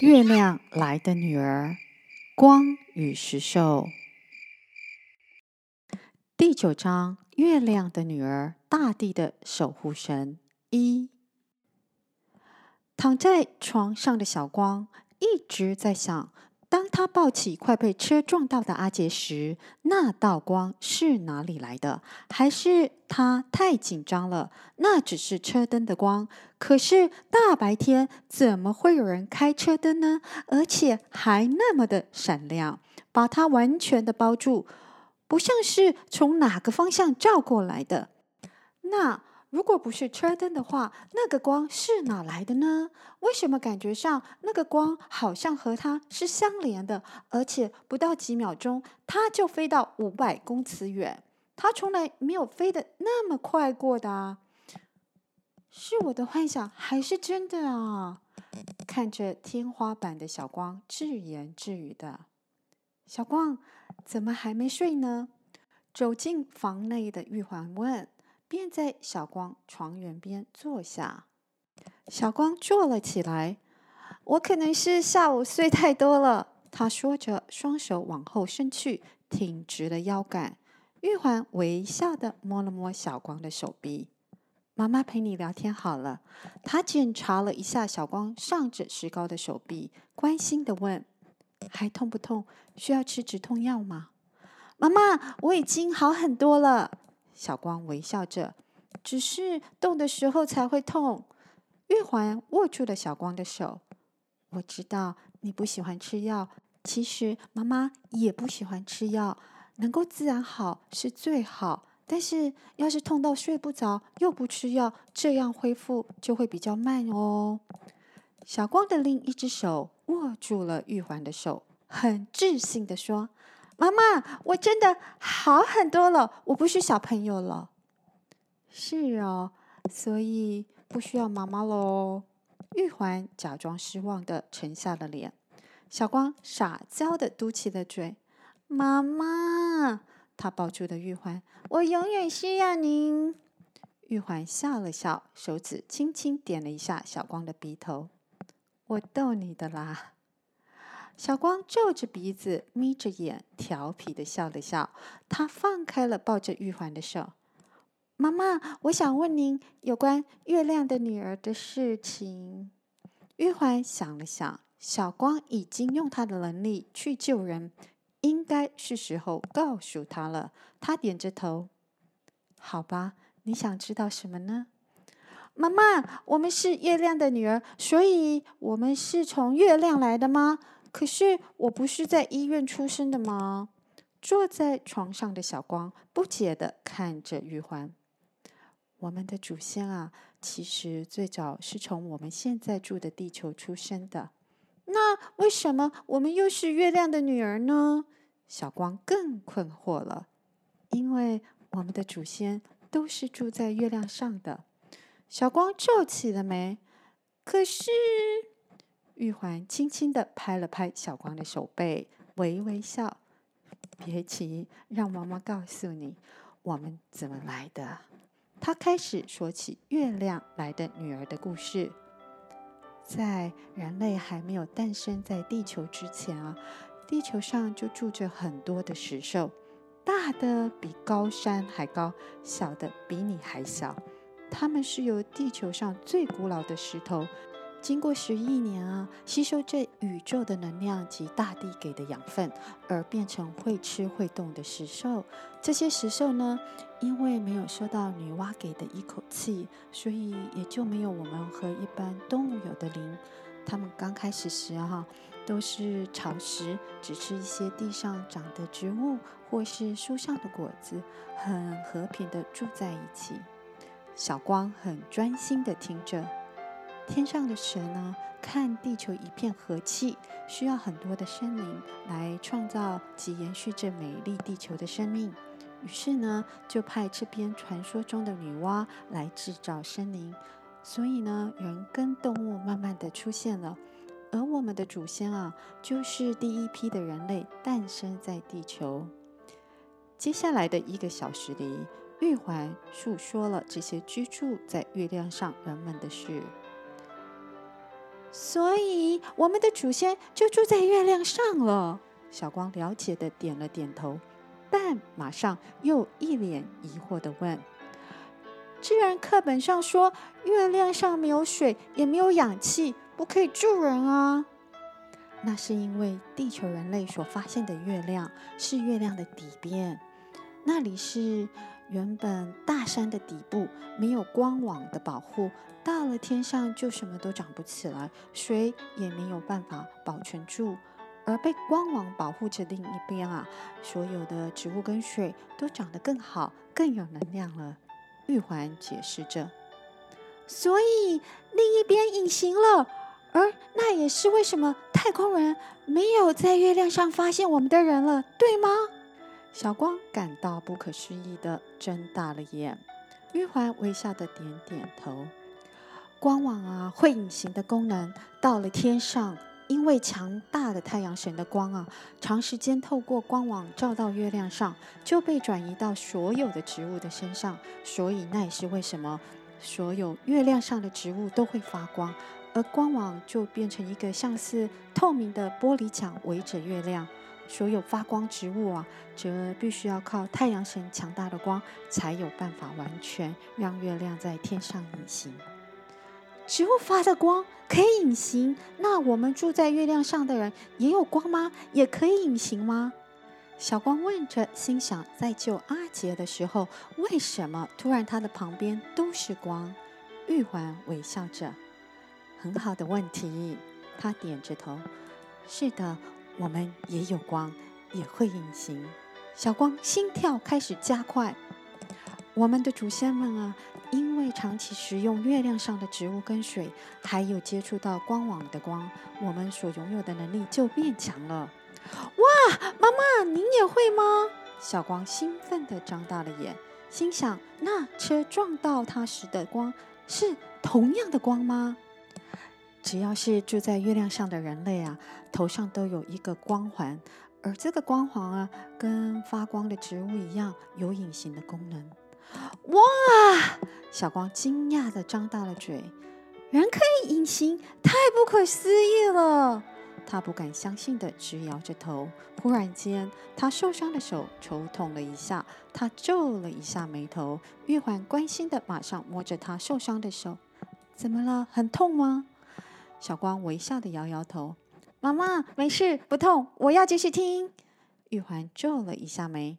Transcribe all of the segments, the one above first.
月亮来的女儿？光与石兽。第九章：月亮的女儿，大地的守护神。一，躺在床上的小光一直在想。当他抱起快被车撞到的阿杰时，那道光是哪里来的？还是他太紧张了？那只是车灯的光。可是大白天怎么会有人开车灯呢？而且还那么的闪亮，把他完全的包住，不像是从哪个方向照过来的。那。如果不是车灯的话，那个光是哪来的呢？为什么感觉上那个光好像和它是相连的？而且不到几秒钟，它就飞到五百公尺远。它从来没有飞得那么快过的啊！是我的幻想还是真的啊？看着天花板的小光，自言自语的。小光，怎么还没睡呢？走进房内的玉环问。便在小光床缘边坐下。小光坐了起来。我可能是下午睡太多了。他说着，双手往后伸去，挺直了腰杆。玉环微笑地摸了摸小光的手臂。妈妈陪你聊天好了。他检查了一下小光上着石膏的手臂，关心地问：“还痛不痛？需要吃止痛药吗？”妈妈，我已经好很多了。小光微笑着，只是动的时候才会痛。玉环握住了小光的手。我知道你不喜欢吃药，其实妈妈也不喜欢吃药。能够自然好是最好，但是要是痛到睡不着又不吃药，这样恢复就会比较慢哦。小光的另一只手握住了玉环的手，很自信地说。妈妈，我真的好很多了，我不是小朋友了。是哦，所以不需要妈妈喽。玉环假装失望的沉下了脸，小光撒娇的嘟起了嘴。妈妈，她抱住了玉环，我永远需要您。玉环笑了笑，手指轻轻点了一下小光的鼻头。我逗你的啦。小光皱着鼻子，眯着眼，调皮的笑了笑。他放开了抱着玉环的手。妈妈，我想问您有关月亮的女儿的事情。玉环想了想，小光已经用他的能力去救人，应该是时候告诉他了。他点着头。好吧，你想知道什么呢？妈妈，我们是月亮的女儿，所以我们是从月亮来的吗？可是我不是在医院出生的吗？坐在床上的小光不解地看着玉环。我们的祖先啊，其实最早是从我们现在住的地球出生的。那为什么我们又是月亮的女儿呢？小光更困惑了。因为我们的祖先都是住在月亮上的。小光皱起了眉。可是。玉环轻轻地拍了拍小光的手背，微微笑：“别急，让妈妈告诉你我们怎么来的。”她开始说起月亮来的女儿的故事。在人类还没有诞生在地球之前啊，地球上就住着很多的石兽，大的比高山还高，小的比你还小。它们是由地球上最古老的石头。经过十亿年啊，吸收这宇宙的能量及大地给的养分，而变成会吃会动的石兽。这些石兽呢，因为没有收到女娲给的一口气，所以也就没有我们和一般动物有的灵。他们刚开始时哈，都是草食，只吃一些地上长的植物或是树上的果子，很和平的住在一起。小光很专心的听着。天上的神呢，看地球一片和气，需要很多的生灵来创造及延续这美丽地球的生命。于是呢，就派这边传说中的女娲来制造生灵。所以呢，人跟动物慢慢的出现了。而我们的祖先啊，就是第一批的人类诞生在地球。接下来的一个小时里，玉环诉说了这些居住在月亮上人们的事。所以我们的祖先就住在月亮上了。小光了解的点了点头，但马上又一脸疑惑的问：“既然课本上说月亮上没有水，也没有氧气，不可以住人啊？”那是因为地球人类所发现的月亮是月亮的底边，那里是原本大山的底部，没有光网的保护。到了天上就什么都长不起来，水也没有办法保存住，而被光网保护着另一边啊，所有的植物跟水都长得更好，更有能量了。玉环解释着，所以另一边隐形了，而那也是为什么太空人没有在月亮上发现我们的人了，对吗？小光感到不可思议的睁大了眼，玉环微笑的点点头。光网啊，会隐形的功能到了天上，因为强大的太阳神的光啊，长时间透过光网照到月亮上，就被转移到所有的植物的身上，所以那也是为什么所有月亮上的植物都会发光，而光网就变成一个像是透明的玻璃墙围着月亮，所有发光植物啊，则必须要靠太阳神强大的光，才有办法完全让月亮在天上隐形。植物发的光可以隐形，那我们住在月亮上的人也有光吗？也可以隐形吗？小光问着，心想在救阿杰的时候，为什么突然他的旁边都是光？玉环微笑着，很好的问题。他点着头，是的，我们也有光，也会隐形。小光心跳开始加快。我们的祖先们啊，因为长期食用月亮上的植物跟水，还有接触到光网的光，我们所拥有的能力就变强了。哇，妈妈，您也会吗？小光兴奋地张大了眼，心想：那车撞到它时的光是同样的光吗？只要是住在月亮上的人类啊，头上都有一个光环，而这个光环啊，跟发光的植物一样，有隐形的功能。哇！小光惊讶地张大了嘴，人可以隐形，太不可思议了！他不敢相信地直摇着头。忽然间，他受伤的手抽痛了一下，他皱了一下眉头。玉环关心地马上摸着他受伤的手：“怎么了？很痛吗？”小光微笑地摇摇头：“妈妈，没事，不痛。我要继续听。”玉环皱了一下眉。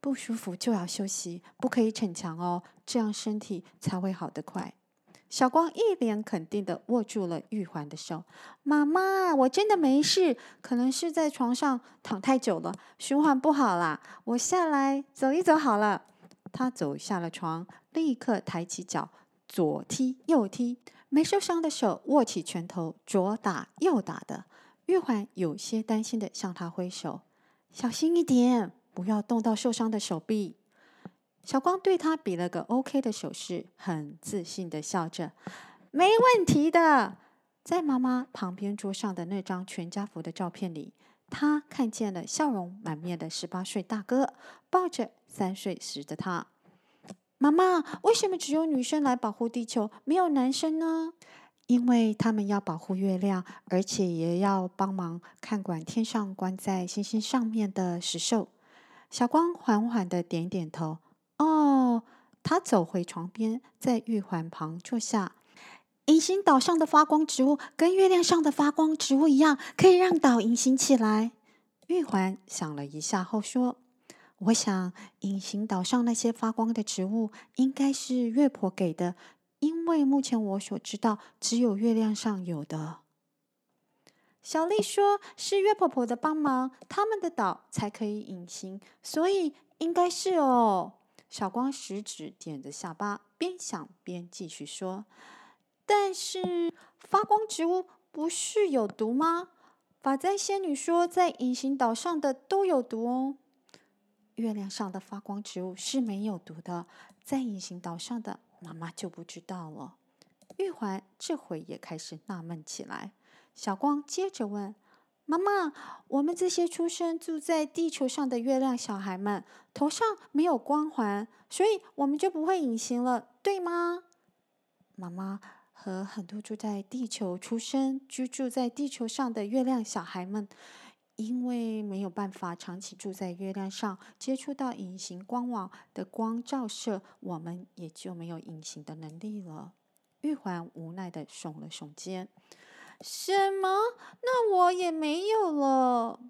不舒服就要休息，不可以逞强哦，这样身体才会好得快。小光一脸肯定地握住了玉环的手：“妈妈，我真的没事，可能是在床上躺太久了，循环不好啦。我下来走一走好了。”他走下了床，立刻抬起脚，左踢右踢，没受伤的手握起拳头，左打右打的。玉环有些担心地向他挥手：“小心一点。”不要动到受伤的手臂。小光对他比了个 OK 的手势，很自信地笑着：“没问题的。”在妈妈旁边桌上的那张全家福的照片里，他看见了笑容满面的十八岁大哥抱着三岁时的他。妈妈，为什么只有女生来保护地球，没有男生呢？因为他们要保护月亮，而且也要帮忙看管天上关在星星上面的石兽。小光缓缓的点点头。哦，他走回床边，在玉环旁坐下。隐形岛上的发光植物跟月亮上的发光植物一样，可以让岛隐形起来。玉环想了一下后说：“我想，隐形岛上那些发光的植物，应该是月婆给的，因为目前我所知道，只有月亮上有的。”小丽说：“是月婆婆的帮忙，他们的岛才可以隐形，所以应该是哦。”小光食指点着下巴，边想边继续说：“但是发光植物不是有毒吗？法簪仙女说，在隐形岛上的都有毒哦。月亮上的发光植物是没有毒的，在隐形岛上的妈妈就不知道了。”玉环这回也开始纳闷起来。小光接着问：“妈妈，我们这些出生住在地球上的月亮小孩们，头上没有光环，所以我们就不会隐形了，对吗？”妈妈和很多住在地球出生、居住在地球上的月亮小孩们，因为没有办法长期住在月亮上，接触到隐形光网的光照射，我们也就没有隐形的能力了。玉环无奈地耸了耸肩：“什么？那我也没有了。”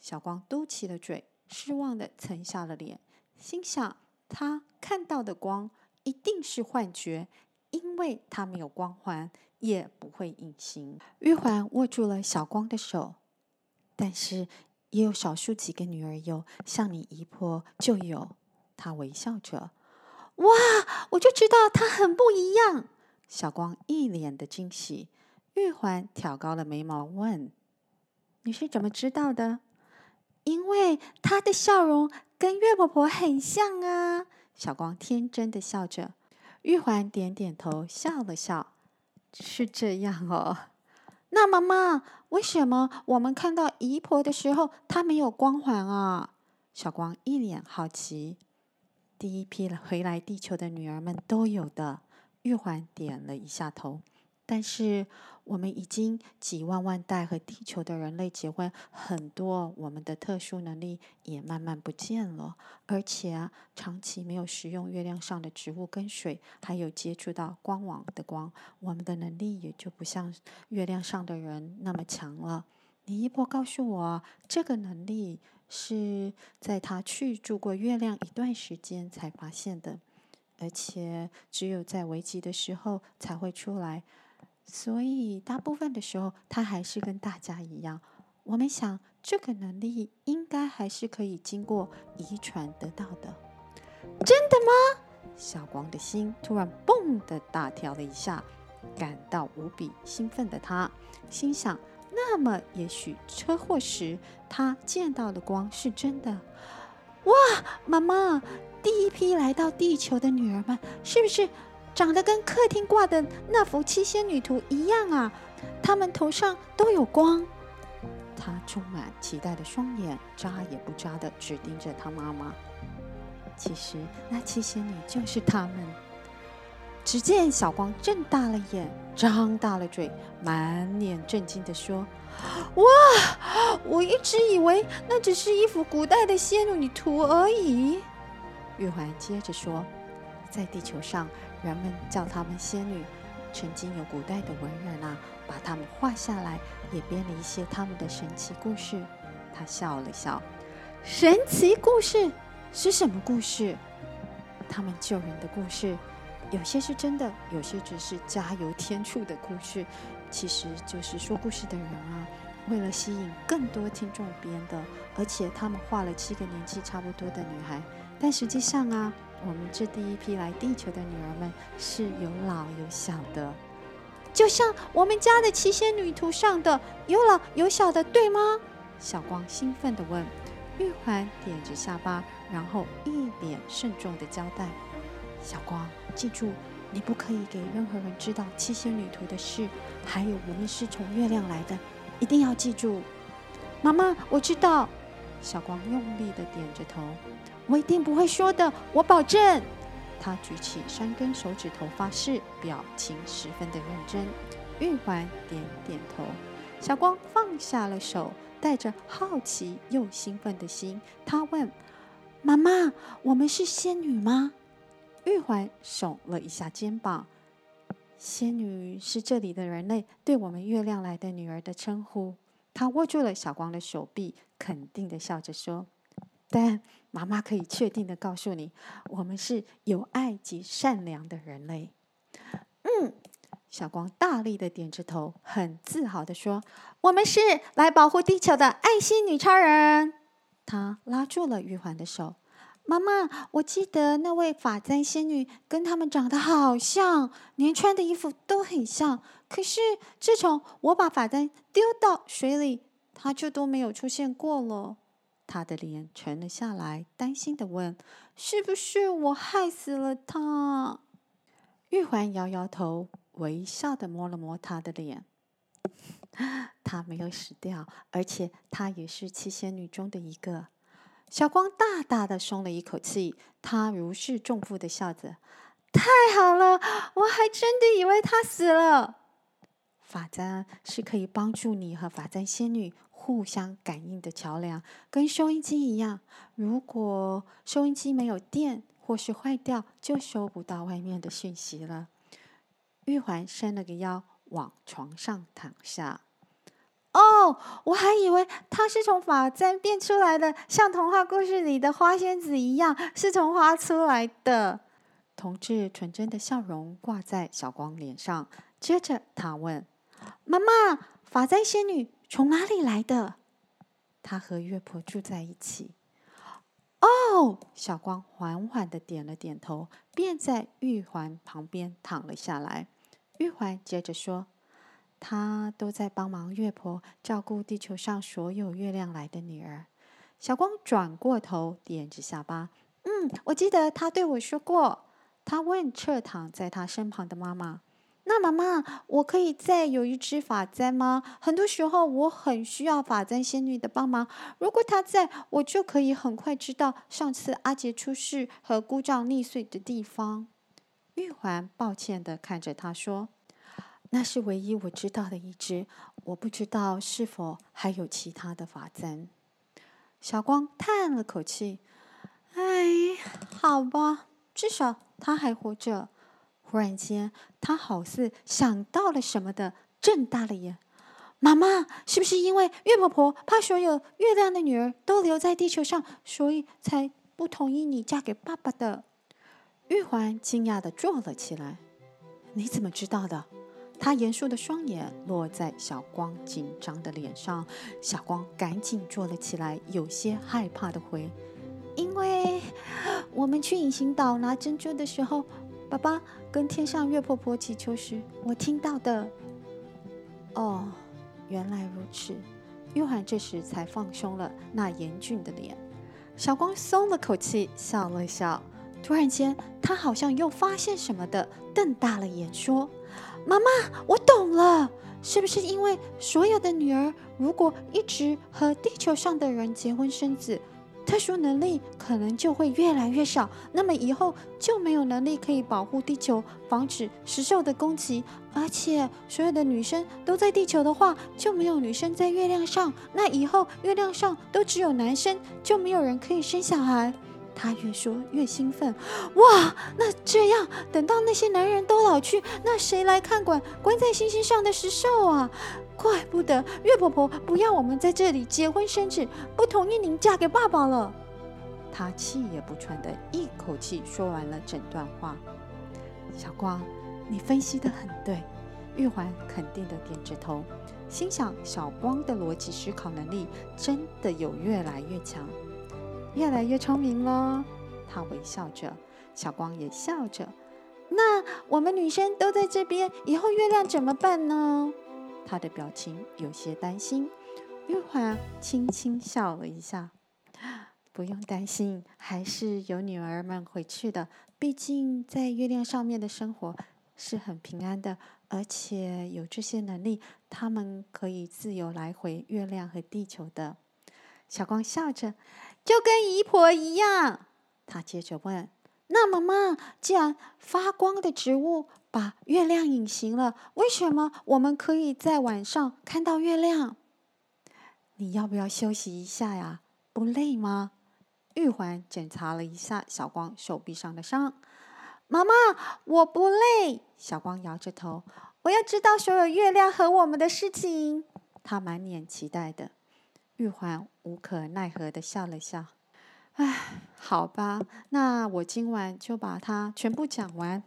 小光嘟起了嘴，失望地沉下了脸，心想：他看到的光一定是幻觉。因为他没有光环，也不会隐形。玉环握住了小光的手，但是也有少数几个女儿有，像你姨婆就有。她微笑着，哇，我就知道她很不一样。小光一脸的惊喜。玉环挑高了眉毛问：“你是怎么知道的？”因为她的笑容跟月婆婆很像啊。小光天真的笑着。玉环点点头，笑了笑，是这样哦。那妈妈，为什么我们看到姨婆的时候，她没有光环啊？小光一脸好奇。第一批回来地球的女儿们都有的。玉环点了一下头。但是我们已经几万万代和地球的人类结婚，很多我们的特殊能力也慢慢不见了。而且啊，长期没有食用月亮上的植物跟水，还有接触到光网的光，我们的能力也就不像月亮上的人那么强了。你一波告诉我，这个能力是在他去住过月亮一段时间才发现的，而且只有在危急的时候才会出来。所以，大部分的时候，他还是跟大家一样。我们想，这个能力应该还是可以经过遗传得到的。真的吗？小光的心突然“蹦”的大跳了一下，感到无比兴奋的他心想：那么，也许车祸时他见到的光是真的。哇，妈妈，第一批来到地球的女儿们，是不是？长得跟客厅挂的那幅七仙女图一样啊！她们头上都有光。她充满期待的双眼眨也不眨的只盯着她妈妈。其实那七仙女就是她们。只见小光睁大了眼，张大了嘴，满脸震惊的说：“哇！我一直以为那只是一幅古代的仙女图而已。”玉环接着说：“在地球上。”人们叫她们仙女，曾经有古代的文人啊，把她们画下来，也编了一些他们的神奇故事。他笑了笑，神奇故事是什么故事？他们救人的故事，有些是真的，有些只是加油添醋的故事。其实就是说故事的人啊，为了吸引更多听众编的，而且他们画了七个年纪差不多的女孩，但实际上啊。我们这第一批来地球的女儿们是有老有小的，就像我们家的七仙女图上的有老有小的，对吗？小光兴奋地问。玉环点着下巴，然后一脸慎重地交代：“小光，记住，你不可以给任何人知道七仙女图的事，还有我们是从月亮来的，一定要记住。”妈妈，我知道。小光用力地点着头。我一定不会说的，我保证。他举起三根手指头发誓，表情十分的认真。玉环点点头，小光放下了手，带着好奇又兴奋的心，他问：“妈妈，我们是仙女吗？”玉环耸了一下肩膀：“仙女是这里的人类对我们月亮来的女儿的称呼。”他握住了小光的手臂，肯定的笑着说：“但。”妈妈可以确定的告诉你，我们是有爱及善良的人类。嗯，小光大力的点着头，很自豪的说：“我们是来保护地球的爱心女超人。”他拉住了玉环的手。妈妈，我记得那位发簪仙女跟他们长得好像，连穿的衣服都很像。可是自从我把发簪丢到水里，她就都没有出现过了。他的脸沉了下来，担心的问：“是不是我害死了他？”玉环摇摇头，微笑的摸了摸他的脸。他没有死掉，而且他也是七仙女中的一个。小光大大的松了一口气，他如释重负的笑着：“太好了，我还真的以为他死了。发簪是可以帮助你和发簪仙女互相感应的桥梁，跟收音机一样。如果收音机没有电或是坏掉，就收不到外面的讯息了。玉环伸了个腰，往床上躺下。哦，我还以为它是从发簪变出来的，像童话故事里的花仙子一样，是从花出来的。童稚纯真的笑容挂在小光脸上，接着他问：“妈妈，发簪仙女从哪里来的？”她和月婆住在一起。哦，小光缓缓的点了点头，便在玉环旁边躺了下来。玉环接着说。他都在帮忙月婆照顾地球上所有月亮来的女儿。小光转过头，点着下巴：“嗯，我记得他对我说过。”他问侧躺在他身旁的妈妈：“那妈妈，我可以再有一只发簪吗？很多时候我很需要发簪仙女的帮忙。如果她在，我就可以很快知道上次阿杰出事和姑丈溺水的地方。”玉环抱歉地看着他说。那是唯一我知道的一只，我不知道是否还有其他的发簪。小光叹了口气：“哎，好吧，至少他还活着。”忽然间，他好似想到了什么的，睁大了眼：“妈妈，是不是因为月婆婆怕所有月亮的女儿都留在地球上，所以才不同意你嫁给爸爸的？”玉环惊讶的坐了起来：“你怎么知道的？”他严肃的双眼落在小光紧张的脸上，小光赶紧坐了起来，有些害怕的回：“因为我们去隐形岛拿珍珠的时候，爸爸跟天上月婆婆祈求时，我听到的。”哦，原来如此。玉环这时才放松了那严峻的脸，小光松了口气，笑了笑。突然间，他好像又发现什么的，瞪大了眼说。妈妈，我懂了，是不是因为所有的女儿如果一直和地球上的人结婚生子，特殊能力可能就会越来越少，那么以后就没有能力可以保护地球，防止石兽的攻击，而且所有的女生都在地球的话，就没有女生在月亮上，那以后月亮上都只有男生，就没有人可以生小孩。他越说越兴奋，哇！那这样，等到那些男人都老去，那谁来看管关在星星上的石兽啊？怪不得月婆婆不要我们在这里结婚生子，不同意您嫁给爸爸了。他气也不喘的一口气说完了整段话。小光，你分析得很对。玉环肯定的点着头，心想：小光的逻辑思考能力真的有越来越强。越来越聪明了，他微笑着，小光也笑着。那我们女生都在这边，以后月亮怎么办呢？他的表情有些担心。玉华轻轻笑了一下，不用担心，还是有女儿们回去的。毕竟在月亮上面的生活是很平安的，而且有这些能力，他们可以自由来回月亮和地球的。小光笑着。就跟姨婆一样，他接着问：“那妈妈，既然发光的植物把月亮隐形了，为什么我们可以在晚上看到月亮？你要不要休息一下呀？不累吗？”玉环检查了一下小光手臂上的伤。妈妈，我不累。小光摇着头。我要知道所有月亮和我们的事情。他满脸期待的。玉环无可奈何的笑了笑，唉，好吧，那我今晚就把它全部讲完。